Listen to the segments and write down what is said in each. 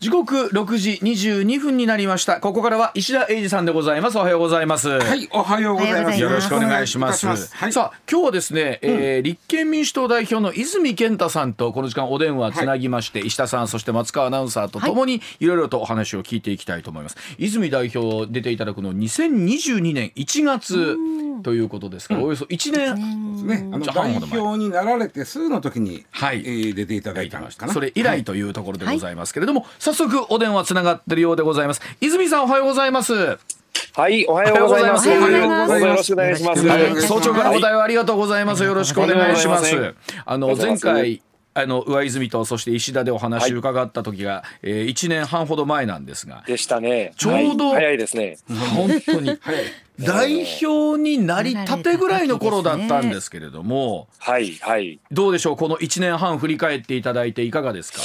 時刻六時二十二分になりました。ここからは石田英二さんでございます。おはようございます。はい、おはようございます。よろしくお願いします。はい、さあ今日はですね、えー立憲民主党代表の泉健太さんとこの時間お電話つなぎまして、石田さんそして松川アナウンサーとともにい。ろいろとお話を聞いていきたいと思います。泉代表出ていただくの2022年1月ということですから、およそ1年。ね、あの代表になられてすぐの時に、はい。えー出ていただいたのかな。それ以来というところでございますけれども、早速お電話つながってるようでございます。泉さんおはようございます。はい、おはようございます。おはようございますどうぞよろしくお願いします。早朝からお題をありがとうございます。よろしくお願いします。あの前回あの上泉とそして石田でお話伺った時が、えー1年半ほど前なんですが、でしたね。ちょうどはい早いですね。本当にはい。代表になりたてぐらいの頃だったんですけれども、はい、はい。どうでしょうこの1年半振り返っていただいていかがですか？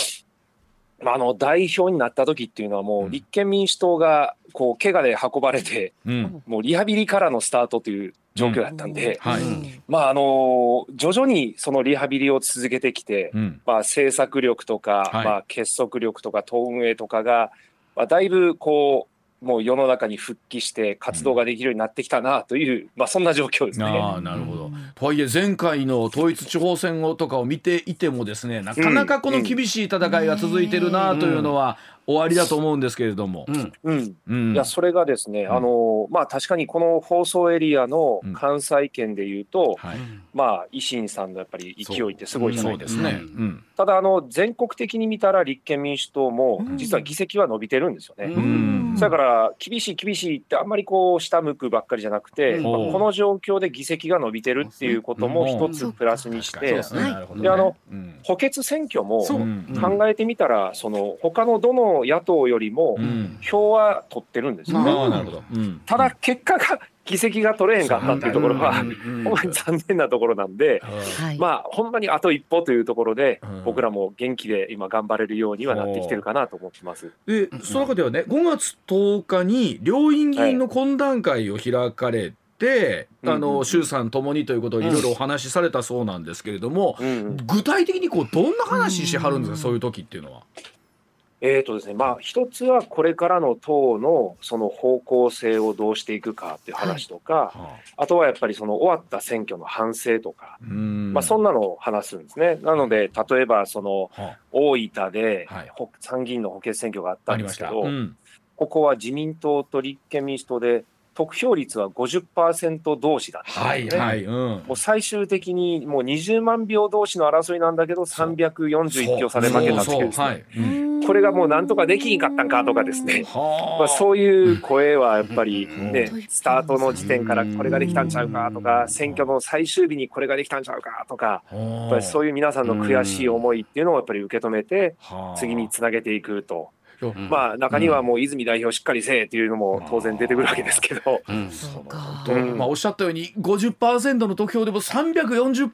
まあ、あの代表になった時っていうのはもう立憲民主党がこう怪我で運ばれて、うん、もうリハビリからのスタートという状況だったんで、はい、まああの徐々にそのリハビリを続けてきて、うん、まあ政策力とか、はい。まあ結束力とか党運営とかが、まあ、だいぶこうもう世の中に復帰して活動ができるようになってきたなという、まあそんな状況ですね。ああなるほど。とはいえ前回の統一地方選をとかを見ていてもですねなかなかこの厳しい戦いが続いてるなというのは終わりだと思うんですけれども。うん。うん。うん。いや、それがですね、ん。あの、まあ確かにこの放送エリアのうん。関西圏でいうと、はい、まあ維新さんのやっぱり勢いってすごいじゃそないでか。うですすね。ううん。ん、ただ、あの、全国的に見たら立憲民主党もうん。実は議席は伸びてるんですよね。うん。だから、厳しい厳しいってあんまりこう下向くばっかりじゃなくて、うん。まあこの状況で議席が伸びてるっていうことも一つプラスにしてで、すね。はい。なるほどね。であのうん。補欠選挙も考えてみたら、その他のどの野党よりもうん票は取ってるんですよね。ああなるほど。うんただ、結果が議席が取れへんかったっていうところは、うんほんまに残念なところなんで、はい。まあ、ほんまにあと一歩というところでうん、僕らも元気で今、頑張れるようにはなってきてるかなと思ってます。でその中ではね5月10日に両院議員の懇談会を開かれて、はいあの衆参ともにということをいろいろお話しされたそうなんですけれども、うん、具体的にこうどんな話しはるんですか、そういう時っていうのは。えーとですね、まあ、一つはこれからの党のその方向性をどうしていくかっていう話とか、はあ。あとはやっぱりその終わった選挙の反省とか、うん。まあ、そんなのを話すんですね。なので、例えばそのは大分ではい。ほ参議院の補欠選挙があっ。たんですけど、うん。ここは自民党と立憲民主党で得票率は50%同士だったんですね。はいはい、うん。もう最終的にもう20万票同士の争いなんだけど、341票差で負けたっていうですね、はい。うん。これがもうなんとかできんかったんかとかですね、はあまあ、そういう声はやっぱりねうん、スタートの時点からこれができたんちゃうかとか、選挙の最終日にこれができたんちゃうかとか、やっぱりそういう皆さんの悔しい思いっていうのをやっぱり受け止めて、はあ。次につなげていくと。うん。まあ中にはもう泉代表しっかりせえっていうのも当然出てくるわけですけど、うん。そうか。とまあ、おっしゃったように50%の得票でも340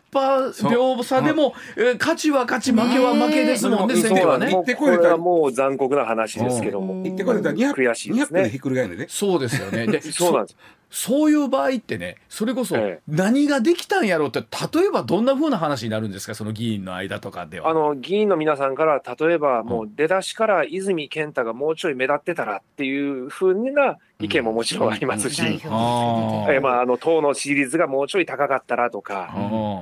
票差でも、えー勝ちは勝ち負けは負けですもんね、ね選挙はね。これはもう残酷な話ですけども、言ってこれたら200悔しいですね。200でひっくり返るね。そうですよね。で そうなんです。そそういう場合ってねそれこそええ。何ができたんやろうって例えばどんな風な話になるんですか？その議員の間とかでは。あの議員の皆さんから例えばもう出だしから泉健太がもうちょい目立ってたらっていうふうな意見ももちろんありますし、えまあ、あの党の支持率がもうちょい高かったらとか、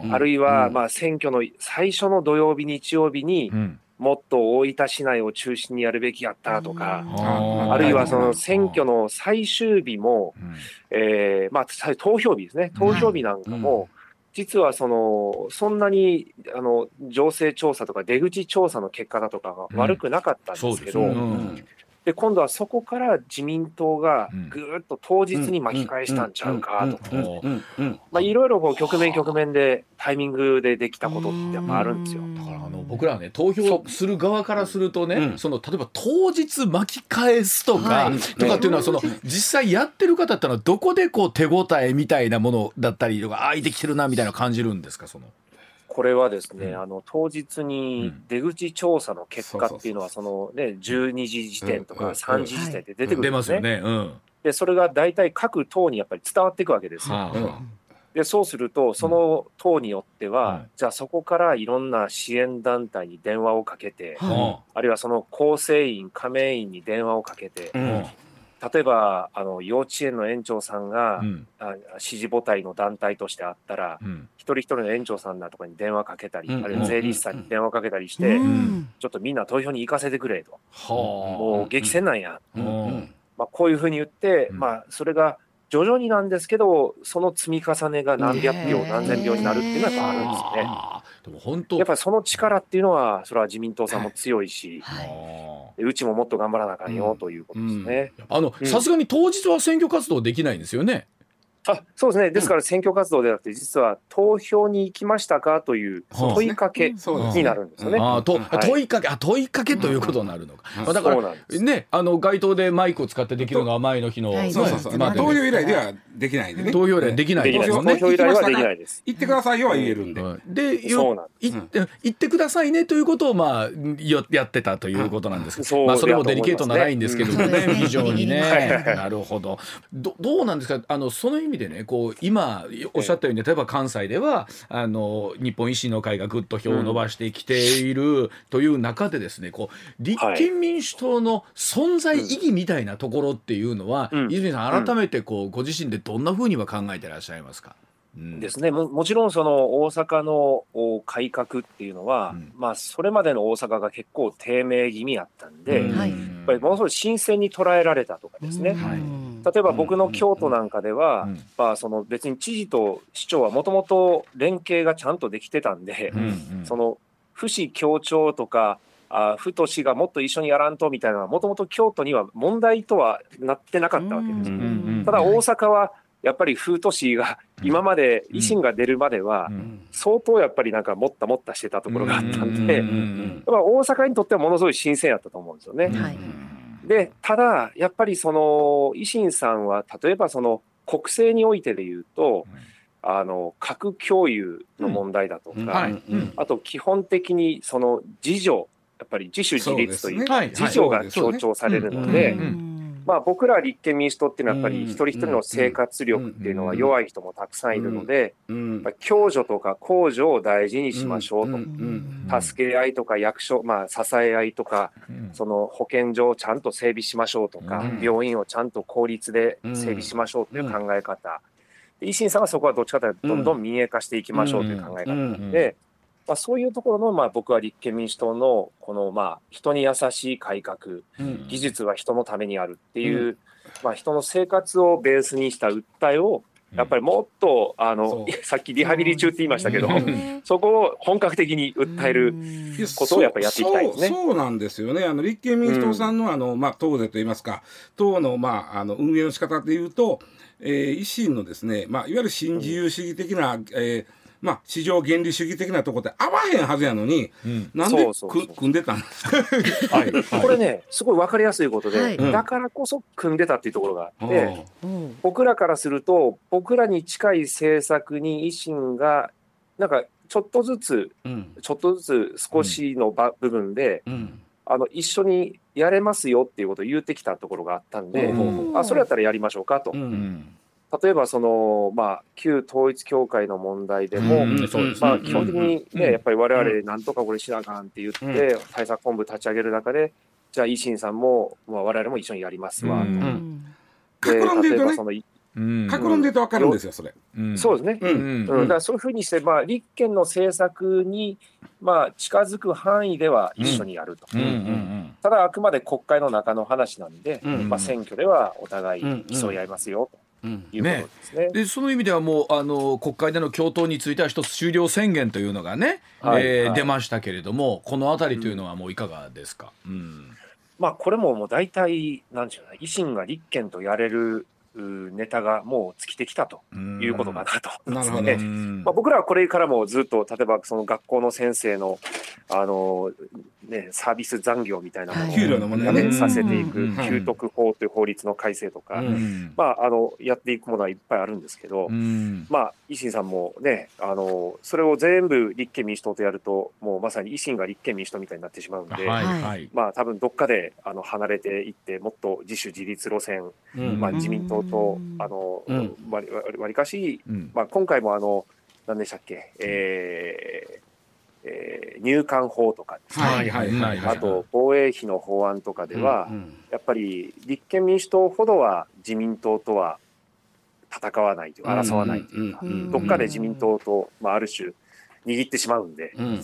うん。あるいはうん。まあ選挙の最初の土曜日、日曜日にうんもっと大分市内を中心にやるべきやったとか、あるいはその選挙の最終日も、うん。えーま投票日ですね、投票日なんかも、実はそのそんなにあの情勢調査とか出口調査の結果だとかが悪くなかったんですけど、で今度はそこから自民党がうんぐーっと当日に巻き返したんちゃうかとか、いろいろこう局面局面でタイミングでできたことってやっぱあるんですよ。だからあの僕らはね投票する側からするとね、うんその例えば当日巻き返すとか、はいとかっていうのはその実際やってる方ってのはどこでこう手応えみたいなものだったりとかああできてるなみたいな感じるんですかその。これはですね、うん。あの当日うにん。出口調査の結果っていうのは、そのね、12時時点とかうん。3時時点で出てくる出んですね。ますよね。うん。で、それが大体各党にやっぱり伝わっていくわけですよ。はあはでそうすると、その党によっては、はい。じゃあそこからいろんな支援団体に電話をかけて、あるいはその構成員、加盟員に電話をかけて、うん例えばあの幼稚園の園長さんが、うん。あ支持母体の団体としてあったら、うん。一人一人の園長さんだとかに電話かけたり、うん。あるいは税理士さんに電話かけたりして、うん。ちょっとみんな投票に行かせてくれと、はもう激戦なんや、うん。うん。まあ、こういうふうに言って、うん。まあ、それが徐々になんですけど、その積み重ねが何百票、何千票になるっていうのはやっぱあるんですよね。でも本当やっぱりその力っていうのは、それは自民党さんも強いし、はいうちももっと頑張らなあかんよということですね。ーあのうんさすがに当日は選挙活動できないんですよね。あそうですね、ですから選挙活動ではなくて、実は投票に行きましたかというはあ。問いかけになるんですよね。あーと問いかけあ問いかけということになるのか。うん。まあだからねあの街頭でマイクを使ってできるのが前の日のはい。そうそうそう。まで。ね投票依頼ではできないんでね。投票でできないできないです。もんね。投票依頼はできないです。行ってくださいよは言えるんで。うん。でそうなんよい言ってくださいねということをまあよやってたということなんですけど、まあそれもデリケートなラインですけどもね、非常にね。なるほど。どどうなんですか？あのその意味でねこう今おっしゃったように例えば関西ではあの日本維新の会がぐっと票を伸ばしてきているという中でですねこう立憲民主党の存在意義みたいなところっていうのは、うん。泉さん改めてこうご自身でどんなふうには考えてらっしゃいますか、うん。ですね、ももちろんその大阪のお改革っていうのは、うん。まあ、それまでの大阪が結構低迷気味やったんで、うん。やっはいぱりものすごい新鮮に捉えられたとかですね、はい例えば僕の京都なんかでは、うん。まあ、その別に知事と市長はもともと連携がちゃんとできてたんで、うんうん。その府市協調とか、あ府と市がもっと一緒にやらんとみたいなのは、もともと京都には問題とはなってなかったわけです。ただ大阪はやっぱり府と市が今まで維新が出るまではうん。相当やっぱりなんかもったもったしてたところがあったんで、大阪にとってはものすごい新鮮やったと思うんですよね。はいでただやっぱりその維新さんは例えばその国政においてで言うと、あの核共有の問題だとか、うん。はい。うん。あと基本的にその自助やっぱり自主自立というね。はい。自助が強調されるので、うん。うんまあ、僕ら立憲民主党っていうのはやっぱうん。り一人一人の生活力っていうのは弱い人もたくさんいるので、うん。まあ共助とか公助を大事にしましょうと、ん。助け合いとか役所、まあ、支え合いとかうん。その保健所をちゃんと整備しましょうとか、うん。病院をちゃんと効率で整備しましょうという考え方、で維新さんはそこはどっちかというとどんどん民営化していきましょうという考え方うん。で、まあ、そういうところの、まあ、僕は立憲民主党のこの、まあ、人に優しい改革うん。技術は人のためにあるっていう、まあ、人の生活をベースにした訴えをやっぱりもっとあの さっきリハビリ中って言いましたけど、うん。そこを本格的に訴える。ことをやっぱりやっていきたいですね。そうなんですよね。あの立憲民主党さんのあの、まあ党でといいますか、党のまああの運営の仕方でいうと、えー維新のですね、まあいわゆる新自由主義的な、えーまあ市場原理主義的なところで合わへんはずやのに、うん。なんでそうそうそう。く組んでたん？ですか。はい、これね、すごい分かりやすいことで、はい。だからこそ組んでたっていうところがあって、うん。僕らからすると、僕らに近い政策に維新が、なんかちょっとずつ、うん。ちょっとずつ少しのば、部分で、うん。あの一緒にやれますよっていうことを言ってきたところがあったんで、うん。あそれやったらやりましょうかと。例えばその、まあ、旧統一教会の問題でも、うんまあ、基本的にうんね、やっぱり我々、なんとかこれしなあかんって言って、対策本部立ち上げる中で、じゃあ、維新さんも、まあ、我々も一緒にやりますわ、うん。うん。でその、うん。格論で言うと分かるんですよ、それ。うん。そうですね、ううん。んうん。だからそういうふうにして、まあ、立憲の政策に、まあ、近づく範囲では一緒にやると。うん。うんただ、あくまで国会の中の話なんで、うん。まあ、選挙ではお互いうん。競い合いますよ。うんということですね。でその意味ではもうあの国会での共闘については一つ終了宣言というのがね、はい。えーはい。出ましたけれどもこのあたりというのはもういかがですか、うん。まあ、これももう大体、なんていうのかな維新が立憲とやれるうネタがもう尽きてきたということかなと。なるほど。ねうんまあ、僕らはこれからもずっと、例えばその学校の先生のあの、ね、サービス残業みたいなものを給料の問題ね。やめさせていくうん給特法という法律の改正とか、まあ、あのやっていくものはいっぱいあるんですけど、うん。まあ、維新さんもねあの、それを全部立憲民主党とやると、もうまさに維新が立憲民主党みたいになってしまうんで、はいはい。はい。まあ多分どっかであの離れていって、もっと自主自立路線、うん。まあ、自民党党と、あの、うん。わりわりわりかし、うん。まあ、今回もあの、何でしたっけ、えーえー入管法とかですね、はいはいはい。はい。あと防衛費の法案とかでは、うんやっぱり立憲民主党ほどは自民党とは戦わないというか、争わないというか、うん。うん。どっかで自民党と、まあ、ある種、握ってしまうんで、うん。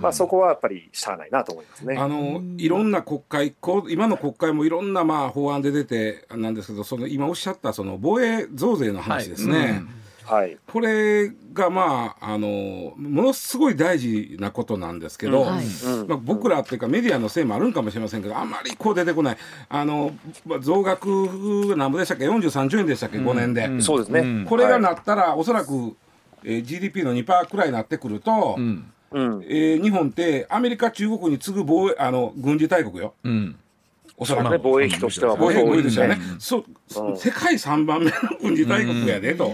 まあ、そこはやっぱりしゃあないなと思いますね。あのいろんな国会こう今の国会もいろんなまあ法案で出てなんですけどその今おっしゃったその防衛増税の話ですね、はいうん。はい、これがまああのものすごい大事なことなんですけど、はい。うん。まあ、僕らっていうかメディアのせいもあるんかもしれませんけどあんまりこう出てこない。あのまあ増額何ぼでしたっけ？43兆円でしたっけ？5年で、うん。そうですね。ん。これがなったら、おそらく、えー GDP の2%くらいになってくると、うん。うん、えー日本ってアメリカ中国に次ぐ防衛あの軍事大国よ。うん。おそらく。ね、防衛費としては防衛費ですよね、うん。そうん。世界3番目の軍事大国やでと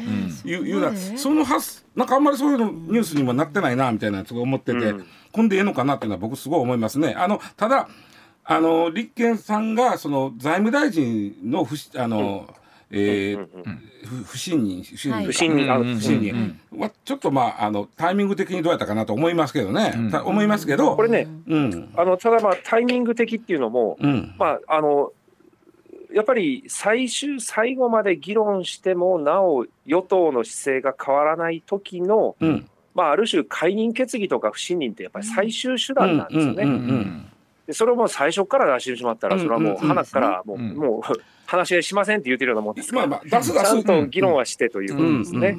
いういうなその発なんかあんまりそういうのニュースにもなってないなみたいなやつが思ってて、うん。こんでええのかなっていうのは僕すごい思いますね。あのただあの立憲さんがその財務大臣の不しあの、えーうんうん不不信任不信任はい。不信任、不信任はちょっとまああのタイミング的にどうやったかなと思いますけどね、思いますけど。これね、うん。あのただまあタイミング的っていうのも、うん。まあ、あのやっぱり最終、最後まで議論しても、なお与党の姿勢が変わらない時の、うん。まあ、ある種、解任決議とか不信任ってやっぱり最終手段なんですよね。それをもう最初から出してしまったら、それはもう、花からもう話し合いしませんって言ってるようなもんですから、まあまあ出す出す。ちゃんと議論はしてということですね。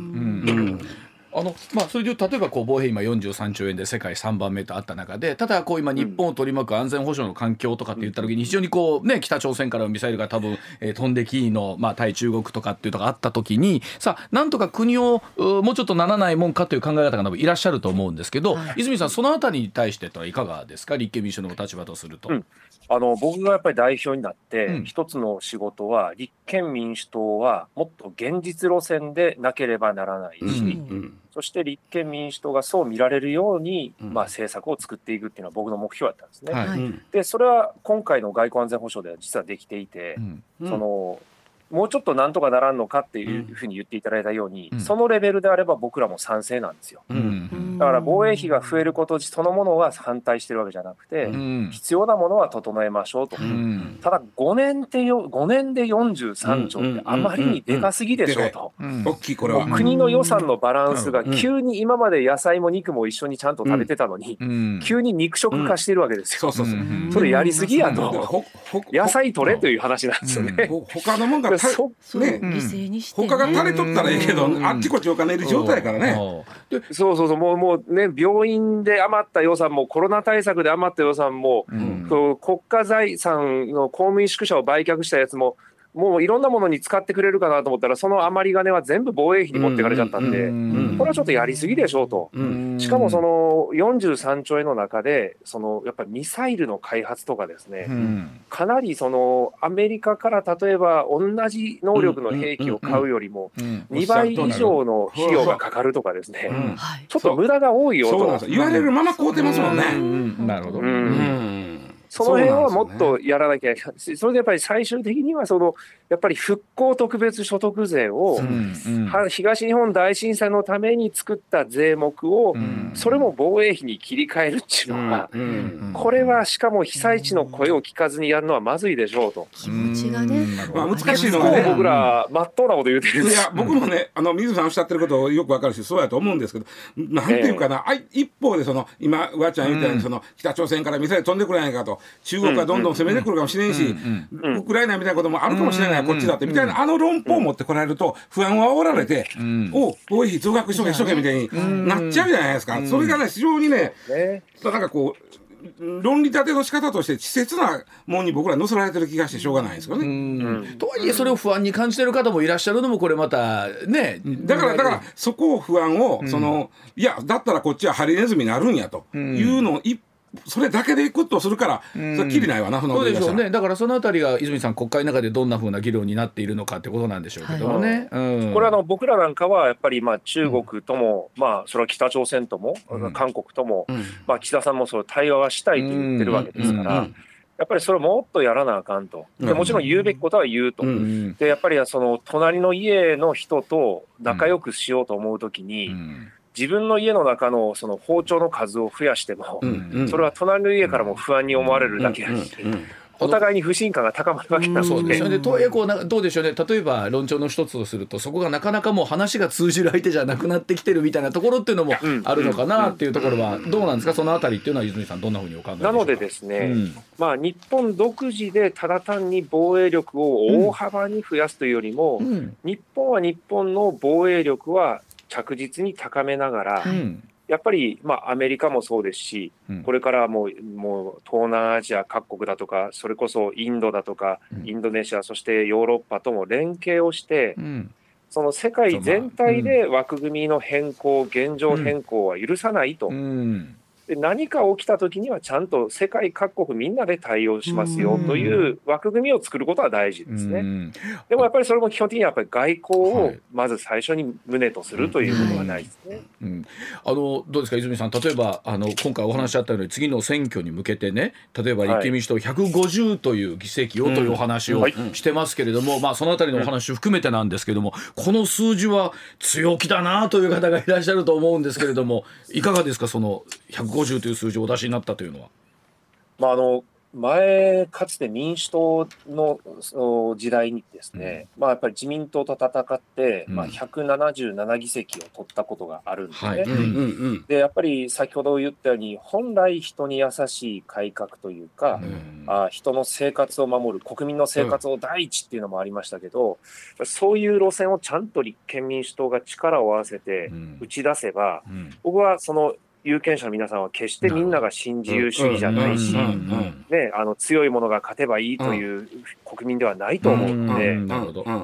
あのまあ、それで例えばこう防衛費今43兆円で世界3番目とあった中でただこう今日本を取り巻く安全保障の環境とかって言った時に非常にこう、ね、北朝鮮からのミサイルが多分、えー飛んできの、まあ、対中国とかっていうのがあった時にさあなんとか国をうもうちょっとならないもんかという考え方が多分いらっしゃると思うんですけど、はい。泉さんそのあたりに対してとはいかがですか？立憲民主党の立場とすると。うん。あの僕がやっぱり代表になって、うん。一つの仕事は、立憲民主党はもっと現実路線でなければならないし、うんうんそして立憲民主党がそう見られるように、うん。まあ、政策を作っていくっていうのは僕の目標だったんですね。はい。で、それは今回の外交安全保障では実はできていてう、ん。うん。そのもうちょっとなんとかならんのかっていうふうに言っていただいたように、うん。そのレベルであれば僕らも賛成なんですよ。ううんんだから防衛費が増えることそのものは反対してるわけじゃなくて、うん。必要なものは整えましょうと。うん。ただ5年ってよ5年で43兆ってあまりにでかすぎでしょうと。うん。大きいこれは。もう国の予算のバランスがうん。急に今まで野菜も肉も一緒にちゃんと食べてたのに、うん。急に肉食化してるわけですよ。そうそうそう。うん。それやりすぎやでと。野菜取れという話なんですよね。ほ他のもんがた ね。犠牲にしてね。他が垂れとったらええけど、うんあっちこっちお金いる状態やからね。うん。でそうそう。そう、もうもうね、病院で余った予算も、コロナ対策で余った予算も、うん。国家財産の公務員宿舎を売却したやつも、もういろんなものに使ってくれるかなと思ったら、その余り金は全部防衛費に持ってかれちゃったんで、うん。これはちょっとやりすぎでしょうと。うんしかもその43兆円の中で、そのやっぱりミサイルの開発とかですね、うん。かなりそのアメリカから例えば同じ能力の兵器を買うよりも、うん。2倍以上の費用がかかるとかですね。ちょっと無駄が多いよと。そうなんです。よ。言われるまま買うてますもんうね。ん。なるほど。うん。うんその辺はもっとやらなきゃいけない。それでやっぱり最終的にはその、やっぱり復興特別所得税を、うんは東日本大震災のために作った税目をう、ん。それも防衛費に切り替えるっていうのは、うんうんこれはしかも被災地の声を聞かずにやるのはまずいでしょうと。気持ちがね。まあ難しい結のはね。構僕ら、まっとうなこと言うてるんですいや、僕もね、あの、水野さんおっしゃってることよくわかるし、そうやと思うんですけど、なんていうかな、あい一方で、その、今、わちゃん言ったように、その、北朝鮮からミサイル飛んでくるやないかと、中国がどんどん攻めてくるかもしれんし、うんウクライナみたいなこともあるかもしれない、こっちだって、みたいな、あの論法を持ってこられると、不安を煽られて、お防衛費増額しとけしとけみたいになっちゃうじゃないですか。それがね、非常にね、ね。なんかこう、論理立ての仕方として稚拙なもんに僕ら乗せられてる気がしてしょうがないですよね。うん。とはいえそれを不安に感じてる方もいらっしゃるのもこれまたねだから、だから、そこを不安を、その、いや、だったらこっちはハリネズミになるんやというのを、いそれだけでいくとするから、それはきりないわな、そんなそうでしょうね。だからそのあたりが泉さん国会の中でどんなふうな議論になっているのかってことなんでしょうけどもね。うん。これあの僕らなんかはやっぱりまあ中国とも、まあそれは北朝鮮とも、うん。韓国とも、うん。まあ岸田さんもそう対話はしたいと言ってるわけですから、うん。うん。やっぱりそれをもっとやらなあかんと。でもちろん言うべきことは言うと。うん。で、やっぱりその隣の家の人と仲良くしようと思うときに、うん自分の家の中のその包丁の数を増やしても、うんうんそれは隣の家からも不安に思われるだけやし、うんうんお互いに不信感が高まるわけなのでそうですよね。こうなどうでしょうね。例えば論調の一つをするとそこがなかなかもう話が通じる相手じゃなくなってきてるみたいなところっていうのもうんあるのかなっていうところはどうなんですか？そのあたりっていうのは泉さんどんなふうにお考えでしか。なのでですね、う？んまあ、日本独自でただ単に防衛力を大幅に増やすというよりも、うん日本は日本の防衛力は着実に高めながら、うん。やっぱり、まあ、アメリカもそうですし、うん。これからもうもう東南アジア各国だとか、それこそインドだとか、うん。インドネシア、そしてヨーロッパとも連携をしてう、ん。その世界全体で枠組みの変更、現状変更は許さないと、うんで何か起きたときには、ちゃんと世界各国みんなで対応しますよという枠組みを作ることは大事ですね。うん。でもやっぱりそれも基本的にはやっぱり外交をはい。まず最初に旨とするということが大事ですね。うん、あのどうですか泉さん？例えばあの今回お話しあったように次の選挙に向けてね例えば立憲民主党150という議席をというお話をはい。してますけれども、まあ、そのあたりのお話を含めてなんですけれどもこの数字は強気だなという方がいらっしゃると思うんですけれどもいかがですかその150という数字をお出しになったというのは。まあ、あの前、かつて民主党のその時代にですね、まあ、やっぱり自民党と戦って、うん。まあ、177議席を取ったことがあるんですね。はい。うんうんでやっぱり先ほど言ったように、本来人に優しい改革というか、うん。あ人の生活を守る、国民の生活を第一っていうのもありましたけど、そういう路線をちゃんと立憲民主党が力を合わせてうん。打ち出せば、うん。僕はその有権者の皆さんは決してみんなが新自由主義じゃないし、ね、あの強いものが勝てばいいという国民ではないと思うので、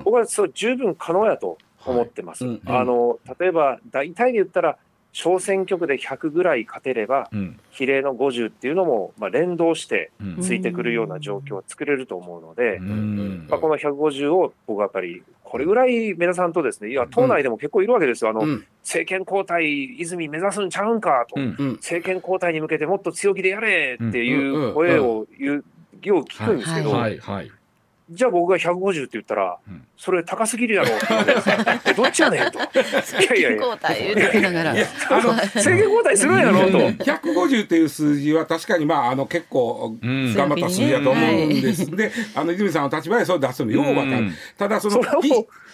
僕はそう十分可能やと思ってます。はい。うん。あの例えば大体で言ったら小選挙区で100ぐらい勝てればうん。比例の50っていうのも、まあ、連動してうん。ついてくるような状況を作れると思うので、うん。まあ、この150を僕はやっぱりこれぐらい目指さんとですねいや党内でも結構いるわけですよ。あの、うん。政権交代泉目指すんちゃうんかと、うん。うん。政権交代に向けてもっと強気でやれっていう声を言う、よう聞くんですけど、はい。はいじゃあ僕が150って言ったら、うん。それ高すぎるやろって言われてえどっちやねんと。いやいやいや、交代言うときながら。いやあの政権交代するんやろと。150っていう数字は確かにまああの結構うん。頑張った数字だと思うんです、であの泉さんの立場でそれ出すのようわかる、うん。ただその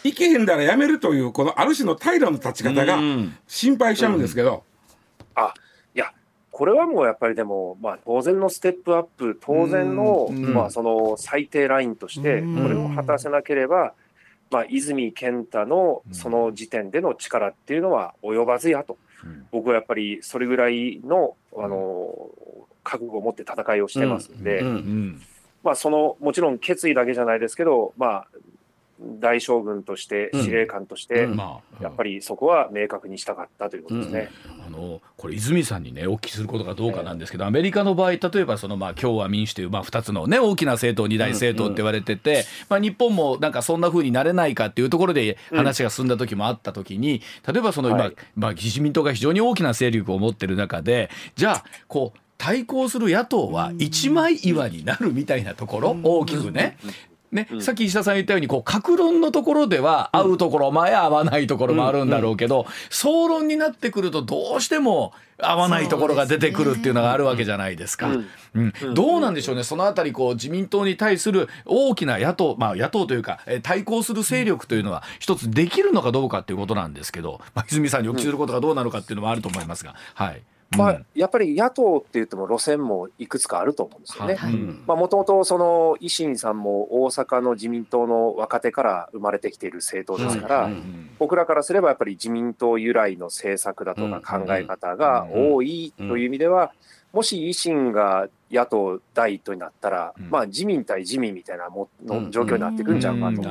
いいけへんだらやめるというこのある種の平の立ち方がうん。心配しちゃうんですけど、あこれはもうやっぱりでも、まあ、当然のステップアップ、当然の、うんまあ、その最低ラインとして、うん。これを果たせなければ、まあ、泉健太のその時点での力っていうのは及ばずやと、うん。僕はやっぱりそれぐらいの、あの覚悟を持って戦いをしてますんで、まあ、そのもちろん決意だけじゃないですけど、まあ、大将軍として、うん。司令官として、やっぱりそこは明確にしたかったということですね。あのこれ泉さんにねお聞きすることがどうかなんですけど、アメリカの場合例えばその、まあ、共和民主という、まあ、2つの、ね、大きな政党二大政党って言われてて、まあ、日本もなんかそんな風になれないかっていうところで話が進んだ時もあった時に例えばその今、はい。まあ、自民党が非常に大きな勢力を持ってる中でじゃあこう対抗する野党は一枚岩になるみたいなところ大きくね。ね、うん。さっき石田さん言ったようにこう格論のところでは合うところまや合わないところもあるんだろうけど、総論になってくるとどうしても合わないところが出てくるっていうのがあるわけじゃないですか。うん。どうなんでしょうね、そのあたりこう自民党に対する大きな野党、まあ、野党というか、えー対抗する勢力というのは一つできるのかどうかっていうことなんですけど、まあ、泉さんにお聞きすることがどうなのかっていうのもあると思いますが、はい。まあうん、やっぱり野党って言っても路線もいくつかあると思うんですよね。もともとその維新さんも大阪の自民党の若手から生まれてきている政党ですから、僕らからすればやっぱり自民党由来の政策だとか考え方が多いという意味では、もし維新が野党第一党になったら、うん。まあ自民対自民みたいなもの状況になってくるんちゃうかと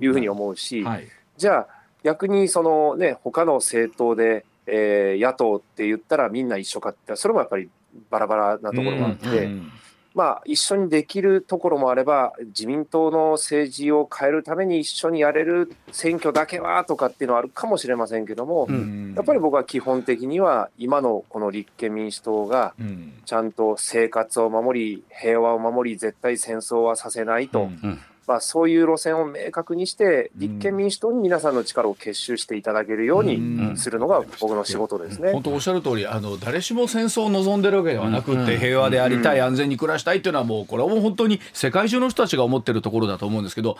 いうふうに思うし、はい。じゃあ逆にそのね他の政党で、えー野党って言ったらみんな一緒かってそれもやっぱりバラバラなところがあって、うん。まあ、一緒にできるところもあれば、自民党の政治を変えるために一緒にやれる選挙だけはとかっていうのはあるかもしれませんけども、うん。やっぱり僕は基本的には、今のこの立憲民主党が、うん。ちゃんと生活を守り、平和を守り、絶対戦争はさせないと、うんまあ、そういう路線を明確にして、立憲民主党に皆さんの力を結集していただけるようにするのが僕の仕事ですね。本当おっしゃる通りあの誰しも戦争を望んでるわけではなくって、平和でありたい、安全に暮らしたいっていうのはもうこれはもう本当に世界中の人たちが思ってるところだと思うんですけど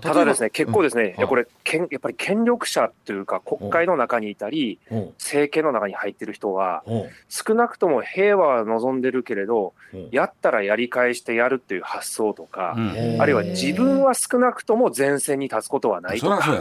ただですね、結構ですね、うん。いやこれ、けんやっぱり権力者というか、国会の中にいたり、政権の中に入ってる人は、少なくとも平和は望んでるけれどう。ん、やったらやり返してやるっていう発想とか、うん。あるいは自分は少なくとも前線に立つことはないとか、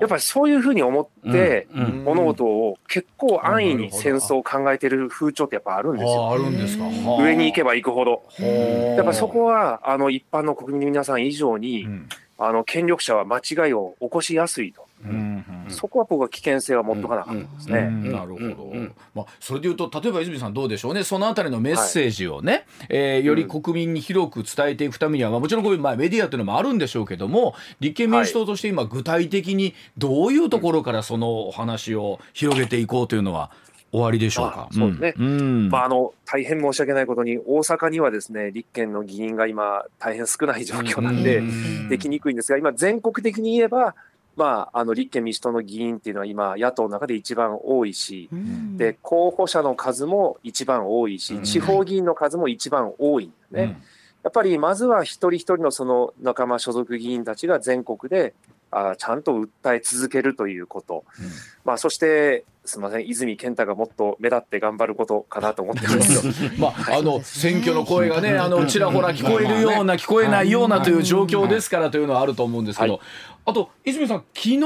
やっぱりそういうふうに思って、物事を結構安易に戦争を考えてる風潮ってやっぱあるんですよ。ああるんですか。上に行けば行くほど。ややっぱそこは、あの、一般の国民の皆さん以上に、うんあの、権力者は間違いを起こしやすいと。うんそこは僕は危険性は持っとかなかったですね。うんなるほど、うんまあ、それでいうと例えば泉さんどうでしょうね。そのあたりのメッセージをね、えーより国民に広く伝えていくためには、まあ、もちろんこういう、まあ、メディアというのもあるんでしょうけども立憲民主党として今具体的にどういうところからそのお話を広げていこうというのは終わりでしょうか。あそうですね。まあ、あの大変申し訳ないことに、大阪にはですね立憲の議員が今、大変少ない状況なんで、うん。できにくいんですが、今、全国的に言えば、まあ、あの立憲民主党の議員っていうのは今、野党の中で一番多いし、うん。で候補者の数も一番多いし、うん。地方議員の数も一番多いんですね。やっぱりまずは一人一人のその仲間所属議員たちが全国であちゃんと訴え続けるということ、うん。まあ、そして、すみません、泉健太がもっと目立って頑張ることかなと思ってます。まあ、あの選挙の声がね、あのちらほら聞こえるような、聞こえないようなという状況ですからというのはあると思うんですけど、はあと、泉さん、昨日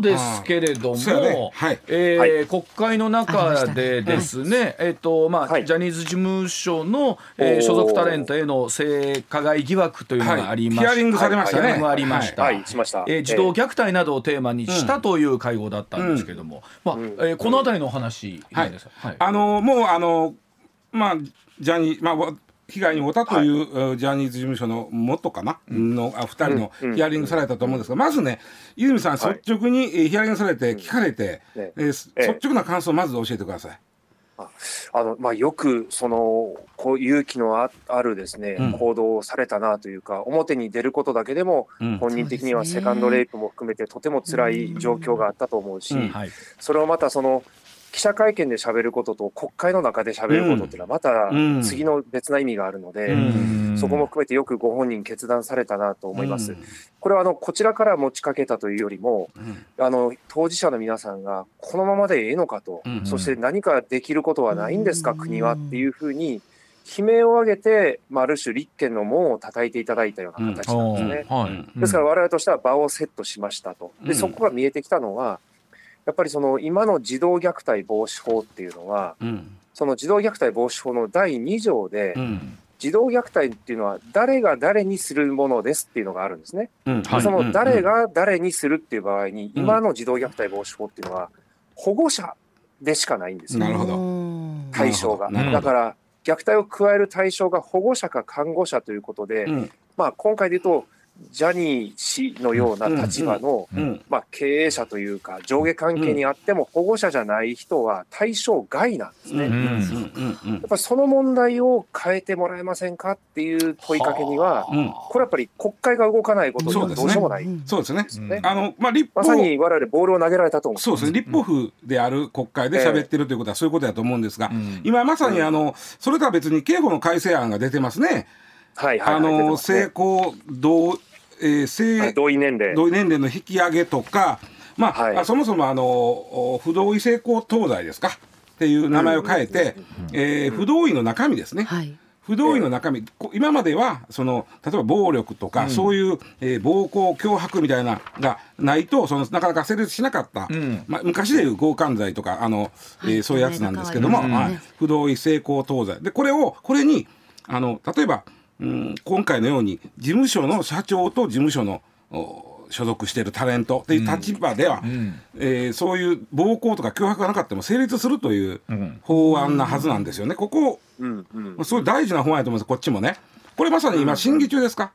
ですけれども、ね。はい。えーはい。国会の中でですね、えっとまあはい。ジャニーズ事務所の、えー所属タレントへの性加害疑惑というのがありました、ヒアリングされましたね。ありました。はい、しました。えー児童虐待などをテーマにしたという会合だったんですけども、まあうん。えーこのあたりのお話、いかがですか、はい。あのもうあのまあジャニーまあわ被害に遭ったという、えージャニーズ事務所の元かな、のあ二人のうん。ヒアリングされたと思うんですが、まずね泉さんはい。率直に、えーヒアリングされて聞かれて、ね。えーええ。率直な感想をまず教えてください。あのまあ、よくそのこう勇気のああるですね、うん。行動をされたなというか、表に出ることだけでも、うん。本人的にはセカンドレイプも含めて、とても辛い状況があったと思うし、うん。はい。それをまたその記者会見で喋ることと国会の中で喋ることっていうのはまたうん。次の別な意味があるので、うん。そこも含めてよくご本人決断されたなと思います。うん。これはあのこちらから持ちかけたというよりも、うん。あの当事者の皆さんがこのままでええのかと、うん。そして何かできることはないんですか、うん。国はっていうふうに悲鳴を上げて、まあ、ある種立憲の門を叩いていただいたような形なんですね。はい。ですから我々としては場をセットしましたと。で、うん。そこが見えてきたのは、やっぱりその今の児童虐待防止法っていうのは、うん。その児童虐待防止法の第2条で、うん。児童虐待っていうのは誰が誰にするものですっていうのがあるんですね。うんはい。その誰が誰にするっていう場合に、今の児童虐待防止法っていうのは保護者でしかないんですよ。なるほど。うん対象が。だから虐待を加える対象が保護者か看護者ということで、うん。まあ、今回で言うとジャニー氏のような立場の、うんまあ、経営者というか上下関係にあっても保護者じゃない人は対象外なんですね。うんやうんっぱりその問題を変えてもらえませんかっていう問いかけには、うんうんこれやっぱり国会が動かないことにはどうしようもない。そうですね。ねあのまあ立法まさに我々ボールを投げられたと思う。そうですね、立法府である国会で喋ってるということはそういうことだと思うんですが、うん今まさにあの、それとは別に刑法の改正案が出てますね。はいはい、あの、ますね。性交同、えーはい性同意年齢。同意年齢の引き上げとか、まあ、はい。あそもそもあの、お不同意性交等罪ですか？っていう名前を変えて、えー不同意の中身ですね。はい。不同意の中身、こ今まではその例えば暴力とか、そういう、えー暴行脅迫みたいながないとそのなかなか成立しなかった、ん。まあ、昔でいう強姦罪とかあの、えーはいそういうやつなんですけども、名前が変わりまはい不同意性交等罪でこれをこれにあの例えば、うん、今回のように事務所の社長と事務所のお所属しているタレントっていう立場では、ん。えーそういう暴行とか脅迫がなかったも成立するという法案なはずなんですよね。ここ、うんうん、すごい大事な法案やと思うんです。こっちもね。これまさに今審議中ですか、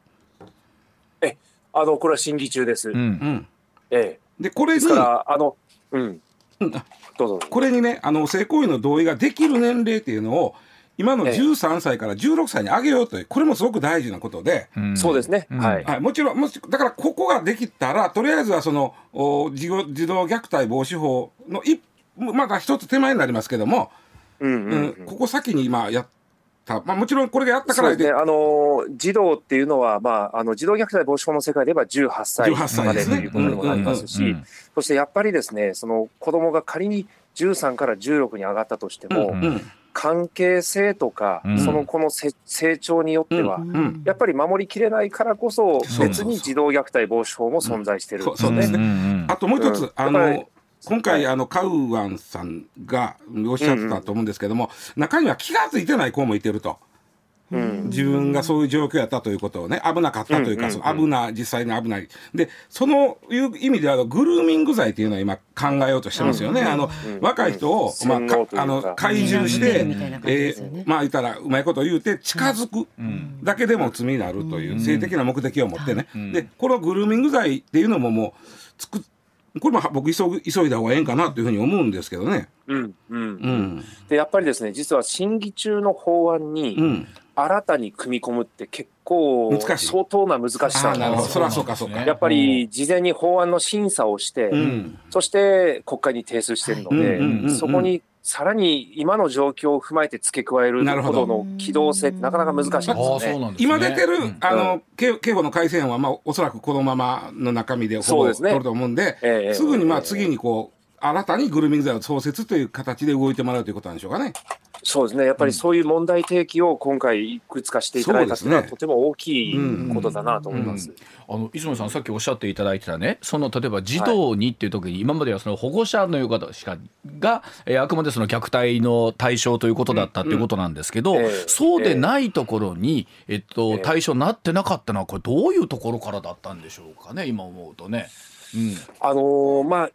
えあのこれは審議中です。うん。うん、ええ。でこれにですからあのうん。うん。あどうぞ。これにねあの性行為の同意ができる年齢っていうのを今のええ。13歳から16歳に上げようというこれもすごく大事なことで、うん。そうですね、うん。はい、はい、もちろんもしだからここができたらとりあえずはそのお児童児童虐待防止法の一まだ一つ手前になりますけども、うんううん。んうんここ先に今やった、まあ、もちろんこれがやったからですね、あの児童っていうのは、まあ、あの児童虐待防止法の世界で言えば18歳18歳までねということにもなりますし、うんうんうんそしてやっぱりですね、その子供が仮に13から16に上がったとしても、うんうん関係性とか、うん。その子のせ成長によっては、うん。やっぱり守りきれないからこそ、別に児童虐待防止法も存在してる。んですよね。そうですね。んあともう一つ、うん。あの今回あのカウアンさんがおっしゃってたと思うんですけども、中には気が付いてない子もいてると。うん。自分がそういう状況やったということをね危なかったというか、うんうんうん。その危な実際に危ない。でそのいう意味ではグルーミング罪っていうのは今考えようとしてますよね、あのうん若い人を、まあ、か。かあの懐柔して、みたいな感じえーまあ言ったらうまいこと言うて近づくだけでも罪になるという性的な目的を持ってね、ん。でこのグルーミング罪っていうのももう作っこれも僕急ぐ急いだ方がええんかなというふうに思うんですけどね。うん。うん。うん。でやっぱりですね実は審議中の法案にうん、新たに組み込むって結構相当な難しさ。なるほど。なんですよそらそうか。そうかやっぱり事前に法案の審査をして、うん。そして国会に提出しているので、そこにさらに今の状況を踏まえて付け加えるなるほど。の機動性ってなかなか難しいですああそうね。なんですね。今出てる、うん。あの刑刑法の改正案は、まあ、おそらくこのままの中身でほぼそうですね。取ると思うんでええすぐにまあええ。次にこう新たにグルーミング罪を創設という形で動いてもらうということなんでしょうかね。そうですね。やっぱりそういう問題提起を今回いくつかしていただいたというのはとても大きいことだなと思います。あの磯野さんさっきおっしゃっていただいてたねその例えば児童にっていう時に今まではその保護者のいう方しかが、えーあくまでその虐待の対象ということだったっていうことなんですけど、うん。ええそうでないところに、えっとええ対象になってなかったのはこれどういうところからだったんでしょうかね今思うとね。うん。あのーまあ、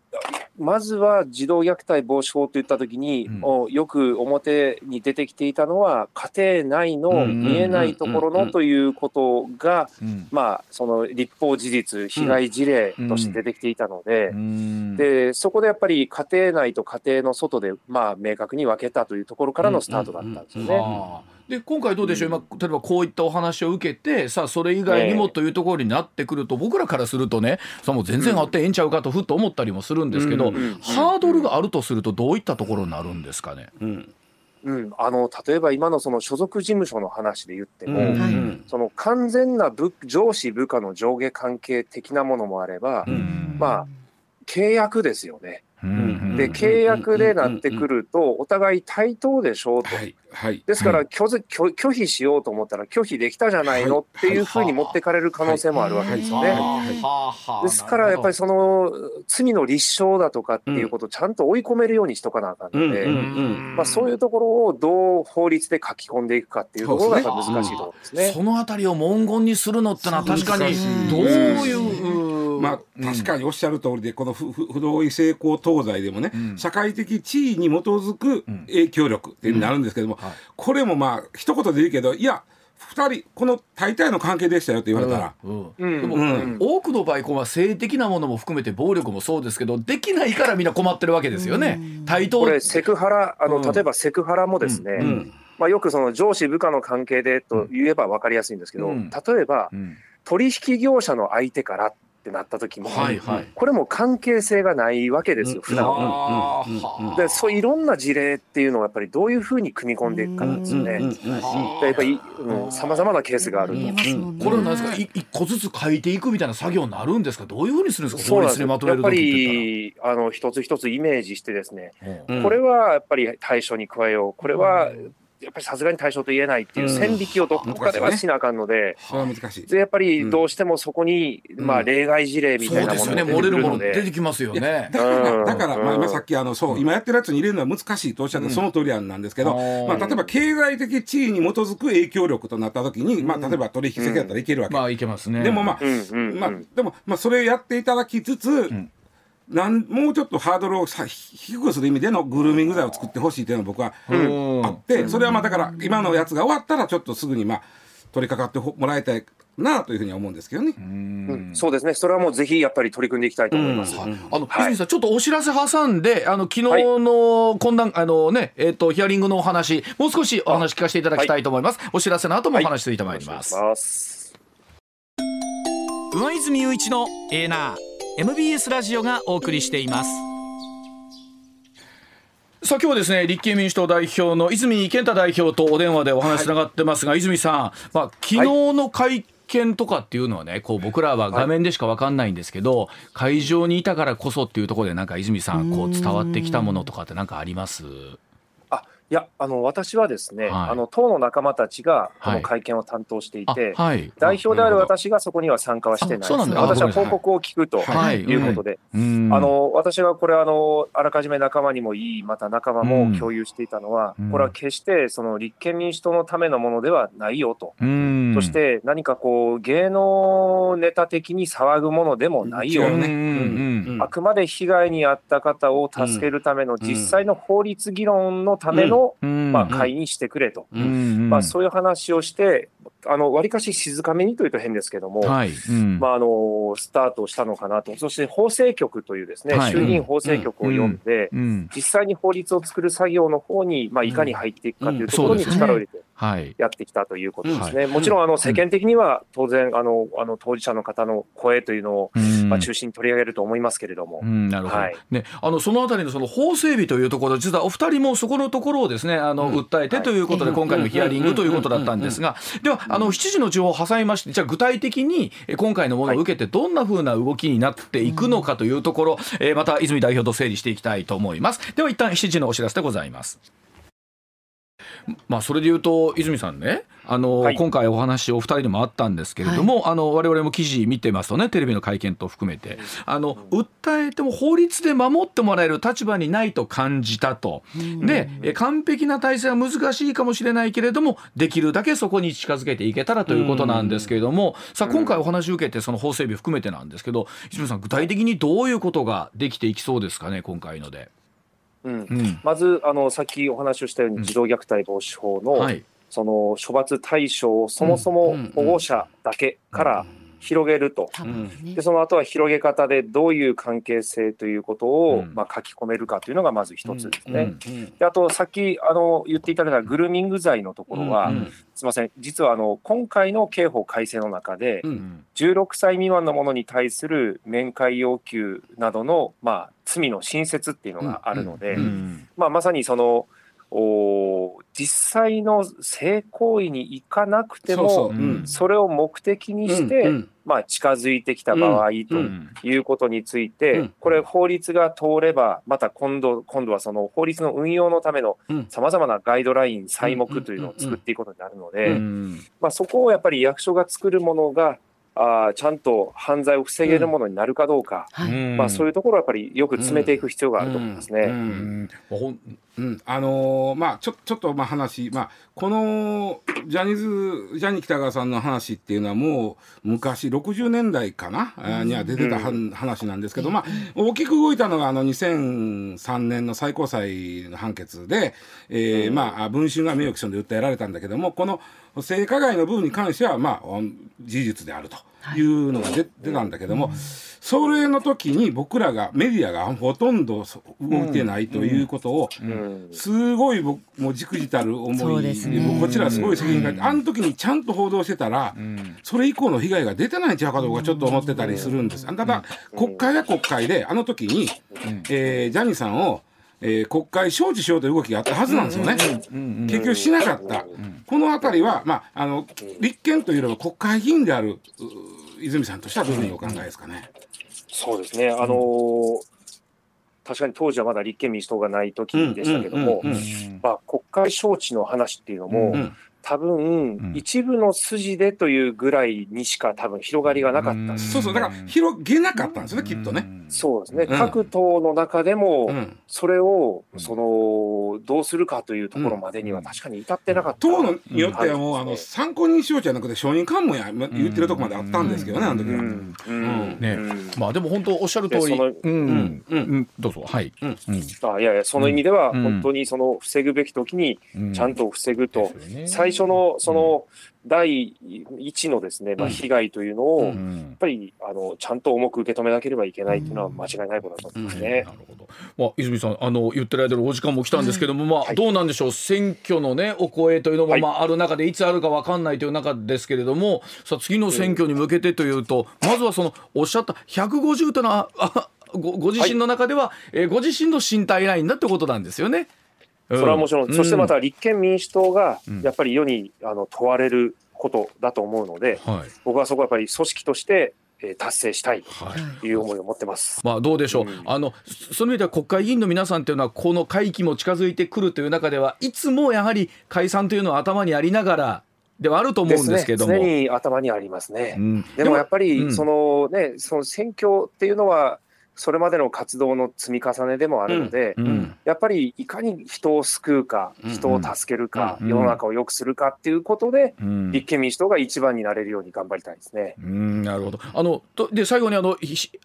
まずは児童虐待防止法といったときに、うん。およく表に出てきていたのは、家庭内のうん見えないところうんうんうんのということが、うん。まあ、その立法事実、被害事例として出てきていたので、うん。でそこでやっぱり家庭内と家庭の外で、まあ、明確に分けたというところからのスタートだったんですよね。ああで今回どうでしょう、今例えばこういったお話を受けてさあそれ以外にもええというところになってくると、僕らからするとねさあもう全然あってええんちゃうかとふっと思ったりもするんですけど、うんうんハードルがあるとするとどういったところになるんですかね？うん。うん、あの例えば今のその所属事務所の話で言っても、うん。はい。その完全な部上司部下の上下関係的なものもあれば、うん。まあ契約ですよね。うんで契約でなってくるとお互い対等でしょうと。はいはい。ですから拒絶拒拒否しようと思ったら拒否できたじゃないのっていうふうに持ってかれる可能性もあるわけですよね。はい。ですからやっぱりその罪の立証だとかっていうことをちゃんと追い込めるようにしとかなあかんので、うんうんまあ、そういうところをどう法律で書き込んでいくかっていうところが難しいところですね。そのあたりを文言にするのってのは確かにどういう、まあ、確かにおっしゃる通りで、この不不不同意性交等罪でもね、うん。社会的地位に基づく影響力っていうふうになるんですけども、はい。これもまあ一言で言うけどいや2人この大体の関係でしたよって言われたら、うん。うん。でも、うん。多くの場合こうは性的なものも含めて暴力もそうですけどできないからみんな困ってるわけですよね。対等。これセクハラあの、うん。例えばセクハラもですね、うん。まあ、よくその上司部下の関係でと言えば分かりやすいんですけど、うん。例えばうん。取引業者の相手からってなった時も、はいはい。これも関係性がないわけですよ、普段は。でそういろんな事例っていうのをやっぱりどういうふうに組み込んでいくかなんですよね。やっぱりさまざまなケースがあると見えますもんねこれは何ですかい一個ずつ書いていくみたいな作業になるんですかどういうふうにするんですかそうですやっぱりあの一つ一つイメージしてですね。うんこれはやっぱり対象に加えようこれはやっぱりさすがに対象と言えないっていう線引きをどこかではしなあかんので、それは難しい。でやっぱりどうしてもそこに、まあ、例外事例みたいなものが出てくるので。出てきますよね。だから、だからまあ、今さっきあの、そう、今やってるやつに入れるのは難しいとおっしゃったその通りなんですけど、まあ、例えば経済的地位に基づく影響力となったときに、まあ、例えば取引先だったらいけるわけ。まあ、いけますね。でもまあ、まあ、でも、まあ、それやっていただきつつ、なんもうちょっとハードルをさ低くする意味でのグルーミング剤を作ってほしいっていうのは僕はあって、それはまあだから今のやつが終わったらちょっとすぐにまあ取り掛かってもらいたいなというふうに思うんですけどね。うん、そうですね。それはもうぜひやっぱり取り組んでいきたいと思います。うん、あの、はい、泉さん、ちょっとお知らせ挟んで、あの昨日の懇談、はい、あのね、えっ、ー、とヒアリングのお話、もう少しお話聞かせていただきたいと思います。はい、お知らせの後もお話ついてまいります。はい、上泉雄一のエーナー。MBS ラジオがお送りしています。さあ今日はですね立憲民主党代表の泉健太代表とお電話でお話つながってますが、はい、泉さん、まあ、昨日の会見とかっていうのはねこう僕らは画面でしか分かんないんですけど、会場にいたからこそっていうところでなんか泉さんこう伝わってきたものとかって何かあります？いや、あの私はですね、はい、あの党の仲間たちがこの会見を担当していて、はい、代表である私がそこには参加はしてないです、ね、私は報告を聞くとい。うことで、あの私がこれあの、あらかじめ仲間にもいい、また仲間も共有していたのは、これは決してその立憲民主党のためのものではないよと、そして何かこう、芸能ネタ的に騒ぐものでもないよと、あくまで被害に遭った方を助けるための実際の法律議論のためのの、まあ、会にしてくれと、まあ、そういう話をして、あの、わりかし静かめにというと変ですけども、はい。うん、まあ、あの、スタートしたのかなと。そして法制局というですね、はい、衆議院法制局を読んで、うん、実際に法律を作る作業の方に、まあ、いかに入っていくかというところに力を入れて、やってきたということですね。もちろん、あの、世間的には当然、あの、あの、当事者の方の声というのを、まあ、中心に取り上げると思いますけれども。なるほど。はい、ね、あの、そのあたりのその法整備というところ、実はお二人もそこのところをですね、あの、訴えてということで、今回のヒアリングということだったんですが、では、あの7時の情報を挟みましてじゃあ具体的に今回のものを受けてどんなふうな動きになっていくのかというところ、えー、また泉代表と整理していきたいと思います。では一旦7時のお知らせでございますまあそれで言うと泉さんねあの、はい、今回お話お二人でもあったんですけれども、はい、あの我々も記事見てますとねテレビの会見と含めて。あの訴えても法律で守ってもらえる立場にないと感じたと、で完璧な体制は難しいかもしれないけれどもできるだけそこに近づけていけたらということなんですけれども、さあ今回お話を受けてその法整備含めてなんですけど泉さん具体的にどういうことができていきそうですかね今回ので。うん、まずあのさっきお話をしたように児童虐待防止法の、はい、その処罰対象をそもそも保護者だけから広げると、でその後は広げ方でどういう関係性ということを、まあ、書き込めるかというのがまず一つですね。であとさっきあの言っていただいたグルーミング罪のところは、すみません。実はあの今回の刑法改正の中で、16歳未満の者に対する面会要求などの、まあ、罪の新設っていうのがあるので、まあ、まさにそのお実際の性行為に行かなくてもそれを目的にして、うんうん、まあ、近づいてきた場合ということについて、これ法律が通ればまた今度今度はその法律の運用のためのさまざまなガイドライン細目というのを作っていくことになるので、まあ、そこをやっぱり役所が作るものがあちゃんと犯罪を防げるものになるかどうか、うん、まあ、そういうところはやっぱりよく詰めていく必要があると思いますね。うん。うんあのー、まあ、ちょちょっとまあ話、まあ、このジャニーズジャニー喜多川さんの話っていうのはもう昔60年代かな、うん、には出てた話なんですけど、まあ、大きく動いたのがあの2003年の最高裁の判決で、えーまあ、文春が名誉毀損で訴えられたんだけどもこの性加害の部分に関しては、まあ、事実であるとい。うのが出,、てたんだけども、それの時に僕らがメディアがほとんど動いてないということを、すごい僕もじくじたる思いで、こちらすごい責任があって、あの時にちゃんと報道してたら、それ以降の被害が出てないんちゃうかどうかちょっと思ってたりするんです。ただ国会は国会であの時に、えー、ジャニーさんをえー、国会招致しようという動きがあったはずなんですよね。結局しなかった。この辺りは、まあ、あの、立憲というよりは国会議員である泉さんとしてはどういうふうにお考えですかね。そうですね。あのー確かに当時はまだ立憲民主党がない時でしたけども、まあ、国会招致の話っていうのも、多分、一部の筋でというぐらいにしか多分広がりがなかった、そうそう、だから広げなかったんですね、きっとね。そうですね、各党の中でも、それを、その、どうするかというところまでには確かに至ってなかった。党によってはもう、あの、参考人招致じゃなくて承認喚問や言ってるとこまであったんですけどね、あの時は。ね、まあでも本当おっしゃる通り、うん、うん、どうぞ、はい。あいやいや、その意味では、本当にその防ぐべき時に、ちゃんと防ぐと、最初のその第一のですね、まあ、被害というのを、やっぱりあのちゃんと重く受け止めなければいけないというのは間違いないことだと思いますね。なるほど。まあ泉さんあの言ってる間のお時間も来たんですけども、まあ、どうなんでしょう？選挙のねお声というのも、まあある中でいつあるかわかんないという中ですけれども、さあ次の選挙に向けてというと、まずはそのおっしゃった150というのはあごご自身の中では、はい、えー、ご自身の身体ラインだってことなんですよね。それはもちろん、うん、そしてまた立憲民主党がやっぱり世にあの問われることだと思うので、はい、僕はそこはやっぱり組織として達成したいという思いを持ってます。はい、まあどうでしょう。うん、あのその意味では国会議員の皆さんというのはこの会期も近づいてくるという中ではいつもやはり解散というのは頭にありながら。ではあると思うんですけども、ね、常に頭にありますね。うん、でもやっぱり、そのね、その選挙っていうのはそれまでの活動の積み重ねでもあるので、うん。うん、やっぱりいかに人を救うか、人を助けるか、うん。うん、世の中を良くするかっていうことで、うん、立憲民主党が一番になれるように頑張りたいですね。うん、なるほど。あのとで最後にあの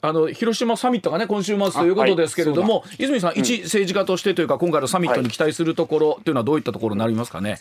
あの広島サミットがね今週末ということですけれども、はい、泉さん、一政治家としてというか今回のサミットに期待するところというのはどういったところになりますかね？はい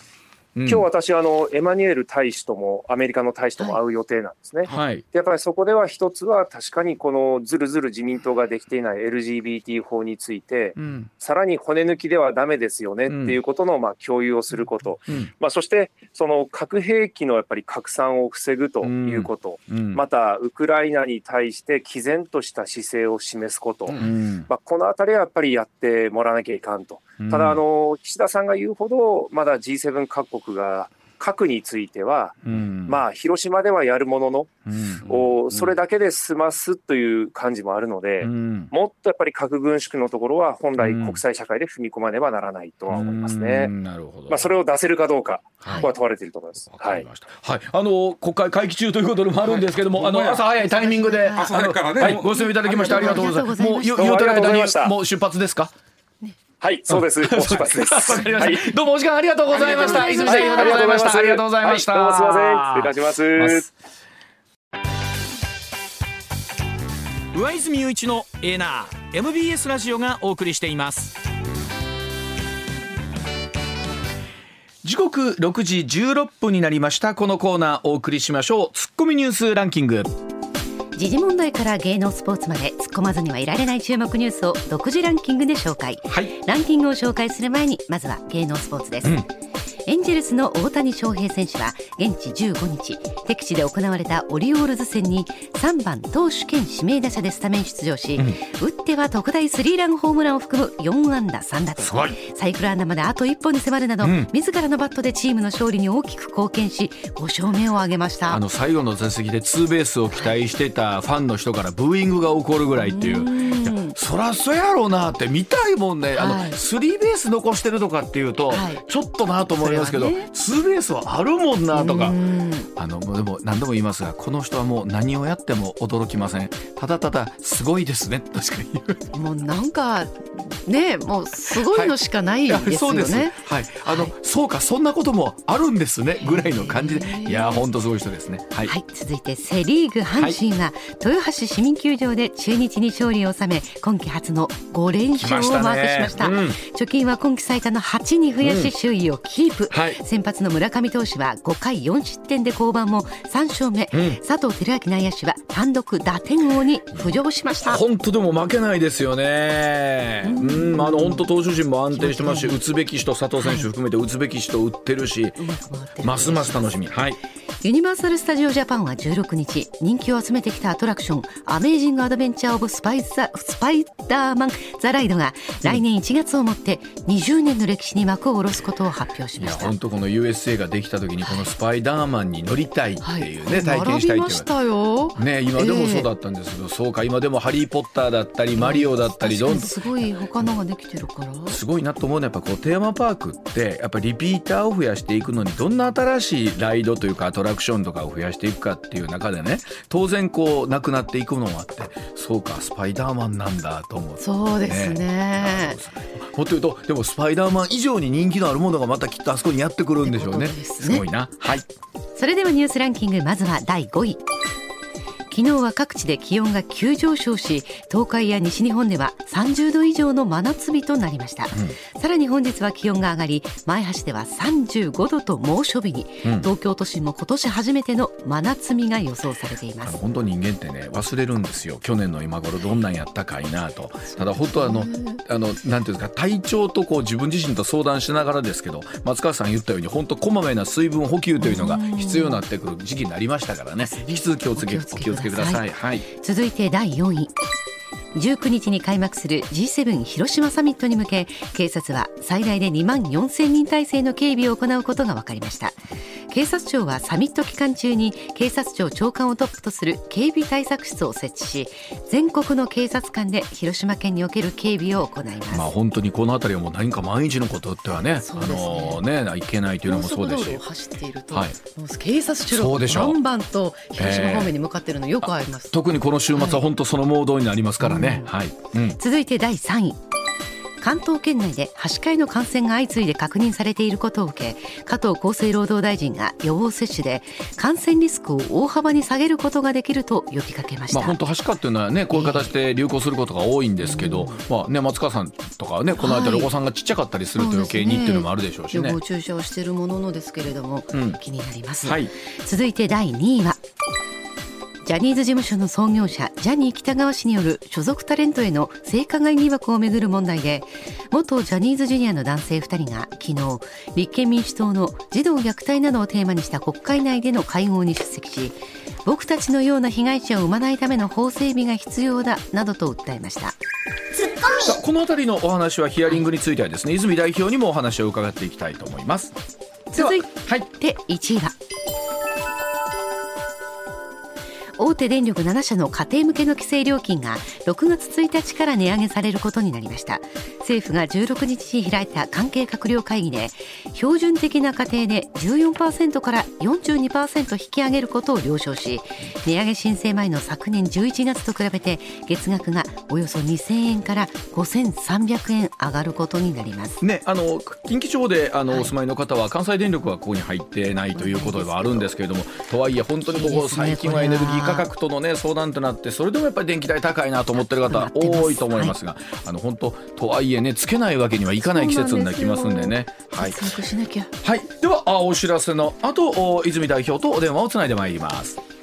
今日私あの、エマニュエル大使とも、アメリカの大使とも会う予定なんですね。はい、やっぱりそこでは一つは、確かにこのずるずる自民党ができていない LGBT 法について、うん、さらに骨抜きではだめですよねっていうことのまあ共有をすること、うん、まあ、そしてその核兵器のやっぱり拡散を防ぐということ、うん、またウクライナに対して毅然とした姿勢を示すこと、まあ、このあたりはやっぱりやってもらわなきゃいかんと。ただあの、岸田さんが言うほど、まだ G7 各国が核については、うん、まあ、広島ではやるものの、うん、それだけで済ますという感じもあるので、うん、もっとやっぱり核軍縮のところは、本来、国際社会で踏み込まねばならないとは思いますね。なるほど。まあ、それを出せるかどうか、はい、ここは問われていると思います。はい、はい、あの国会会期中ということでもあるんですけども、あの朝早いタイミングで、朝早からね、はい、ご出演いただきましてありがとうございます。もう言うてる間にもう出発ですか？はい、そうです。もう出発です。はい、どうもお時間ありがとうございました。泉さん、ありがとうございました。ありがとうございました。どうもすみません。失礼いたします。上泉雄一のエナー MBS ラジオがお送りしています。時刻6時16分になりましたこのコーナーお送りしましょうツッコミニュースランキング時事問題から芸能スポーツまで突っ込まずにはいられない注目ニュースを独自ランキングで紹介、はい、ランキングを紹介する前にまずは芸能スポーツです、うんエンジェルスの大谷翔平選手は現地15日敵地で行われたオリオールズ戦に3番投手兼指名打者でスタメン出場し、うん、打っては特大スリーランホームランを含む4安打3打点。サイクル安打まであと1本に迫るなど、うん、自らのバットでチームの勝利に大きく貢献し5勝目を挙げました。あの最後の座席でツーベースを期待してたファンの人からブーイングが起こるぐらいっていう。うそらそやろうなって見たいもんね、はい、あのスリーベース残してるとかっていうと、はい、ちょっとなと思いますけど、ね、ツーベースはあるもんなとか。あのでも何度も言いますがこの人はもう何をやっても驚きません。ただただすごいですね確かにもうなんかねもうすごいのしかないですよね、はい、あの、そうかそんなこともあるんですねぐらいの感じで。い。や本当すごい人ですね、はい、続いてセ・リーグ阪神が豊橋市民球場で中日に勝利を収め今季初の5連勝をマークしました、ね。うん、貯金は今季最多の8に増やし首位をキープ、うんはい、先発の村上投手は5回4失点で降板も3勝目、うん、佐藤輝明内野手は単独打点王に浮上しました。本当でも負けないですよね。うん。あの本当投手陣も安定してますし打つべき人佐藤選手含めて打つべき人打ってるし、ますます楽しみ。はい。ユニバーサル・スタジオ・ジャパンは16日人気を集めてきたアトラクションアメージング・アドベンチャー・オブ・スパイスパイダーマン・ザ・ライドが来年1月をもって20年の歴史に幕を下ろすことを発表しました本当この USA ができた時にこのスパイダーマンに乗りたいっていうね、はい、体験したいっていうね今でもそうだったんですけど、えー、そうか今でもハリー・ポッターだったりマリオだったりどんどんすごい他のができてるから。すごいなと思うのはやっぱこうテーマパークってやっぱりリピーターを増やしていくのにどんな新しいライドというかアトラクションとかを増やしていくかっていう中でね当然こうなくなっていくのもあって。そうかスパイダーマンなんだと思って、そう。ですねもっと言うとでもスパイダーマン以上に人気のあるものがまたきっとあそこにやってくるんでしょうね、ね、すごいな。はい。それではニュースランキングまずは第5位昨日は各地で気温が急上昇し東海や西日本では30度以上の真夏日となりました、うん、さらに本日は気温が上がり前橋では35度と猛暑日に、うん、東京都心も今年初めての真夏日が予想されています。本当人間ってね忘れるんですよ。去年の今頃どんなんやったかいなと。ただ本当あのあのなんていうんですか体調とこう自分自身と相談しながらですけど松川さん言ったように本当こまめな水分補給というのが必要になってくる時期になりましたからね。引き続きお気をつけください、はい、続いて第4位19日に開幕する G7 広島サミットに向け警察は最大で2万4000人体制の警備を行うことが分かりました。警察庁はサミット期間中に警察庁長官をトップとする警備対策室を設置し全国の警察官で広島県における警備を行います。まあ本当にこの辺りはもう何か毎日のことってはねねあのねいけないというのもそうですし。走っていると、はい、警察庁がバンバンと広島方面に向かっているのよくあります、えー、特にこの週末は本当そのモードになりますからね、はい、うん、続いて第3位。関東圏内ではしかの感染が相次いで確認されていることを受け加藤厚生労働大臣が予防接種で感染リスクを大幅に下げることができると呼びかけました、まあ、本当はしかっていうのはねこういう形で流行することが多いんですけど、えー、まあね、松川さんとかねこの間お子さんがちっちゃかったりすると余計にっていうのもあるでしょうしね、予防注射をしているもののですけれども、うん、気になります、はい、続いて第2位はジャニーズ事務所の創業者ジャニー喜多川氏による所属タレントへの性加害疑惑をめぐる問題で元ジャニーズジュニアの男性2人が昨日立憲民主党の児童虐待などをテーマにした国会内での会合に出席し僕たちのような被害者を生まないための法整備が必要だなどと訴えました。この辺りのお話はヒアリングについてはですね泉代表にもお話を伺っていきたいと思います。続いて1位は、大手電力7社の家庭向けの規制料金が6月1日から値上げされることになりました。政府が16日に開いた関係閣僚会議で標準的な家庭で14%から42%引き上げることを了承し値上げ申請前の昨年11月と比べて月額がおよそ2000円から5300円上がることになります。ねあの近畿地方であの、はい、お住まいの方は関西電力はここに入ってないということではあるんですけれどもとはいえ本当にここ最近はエネルギー価格との、ね、相談となってそれでもやっぱり電気代高いなと思ってる方多いと思いますが、はい、あの本当とはいえねつけないわけにはいかない季節になきますんでね。はい、はい、ではあお知らせの後泉代表とお電話をつないでまいります。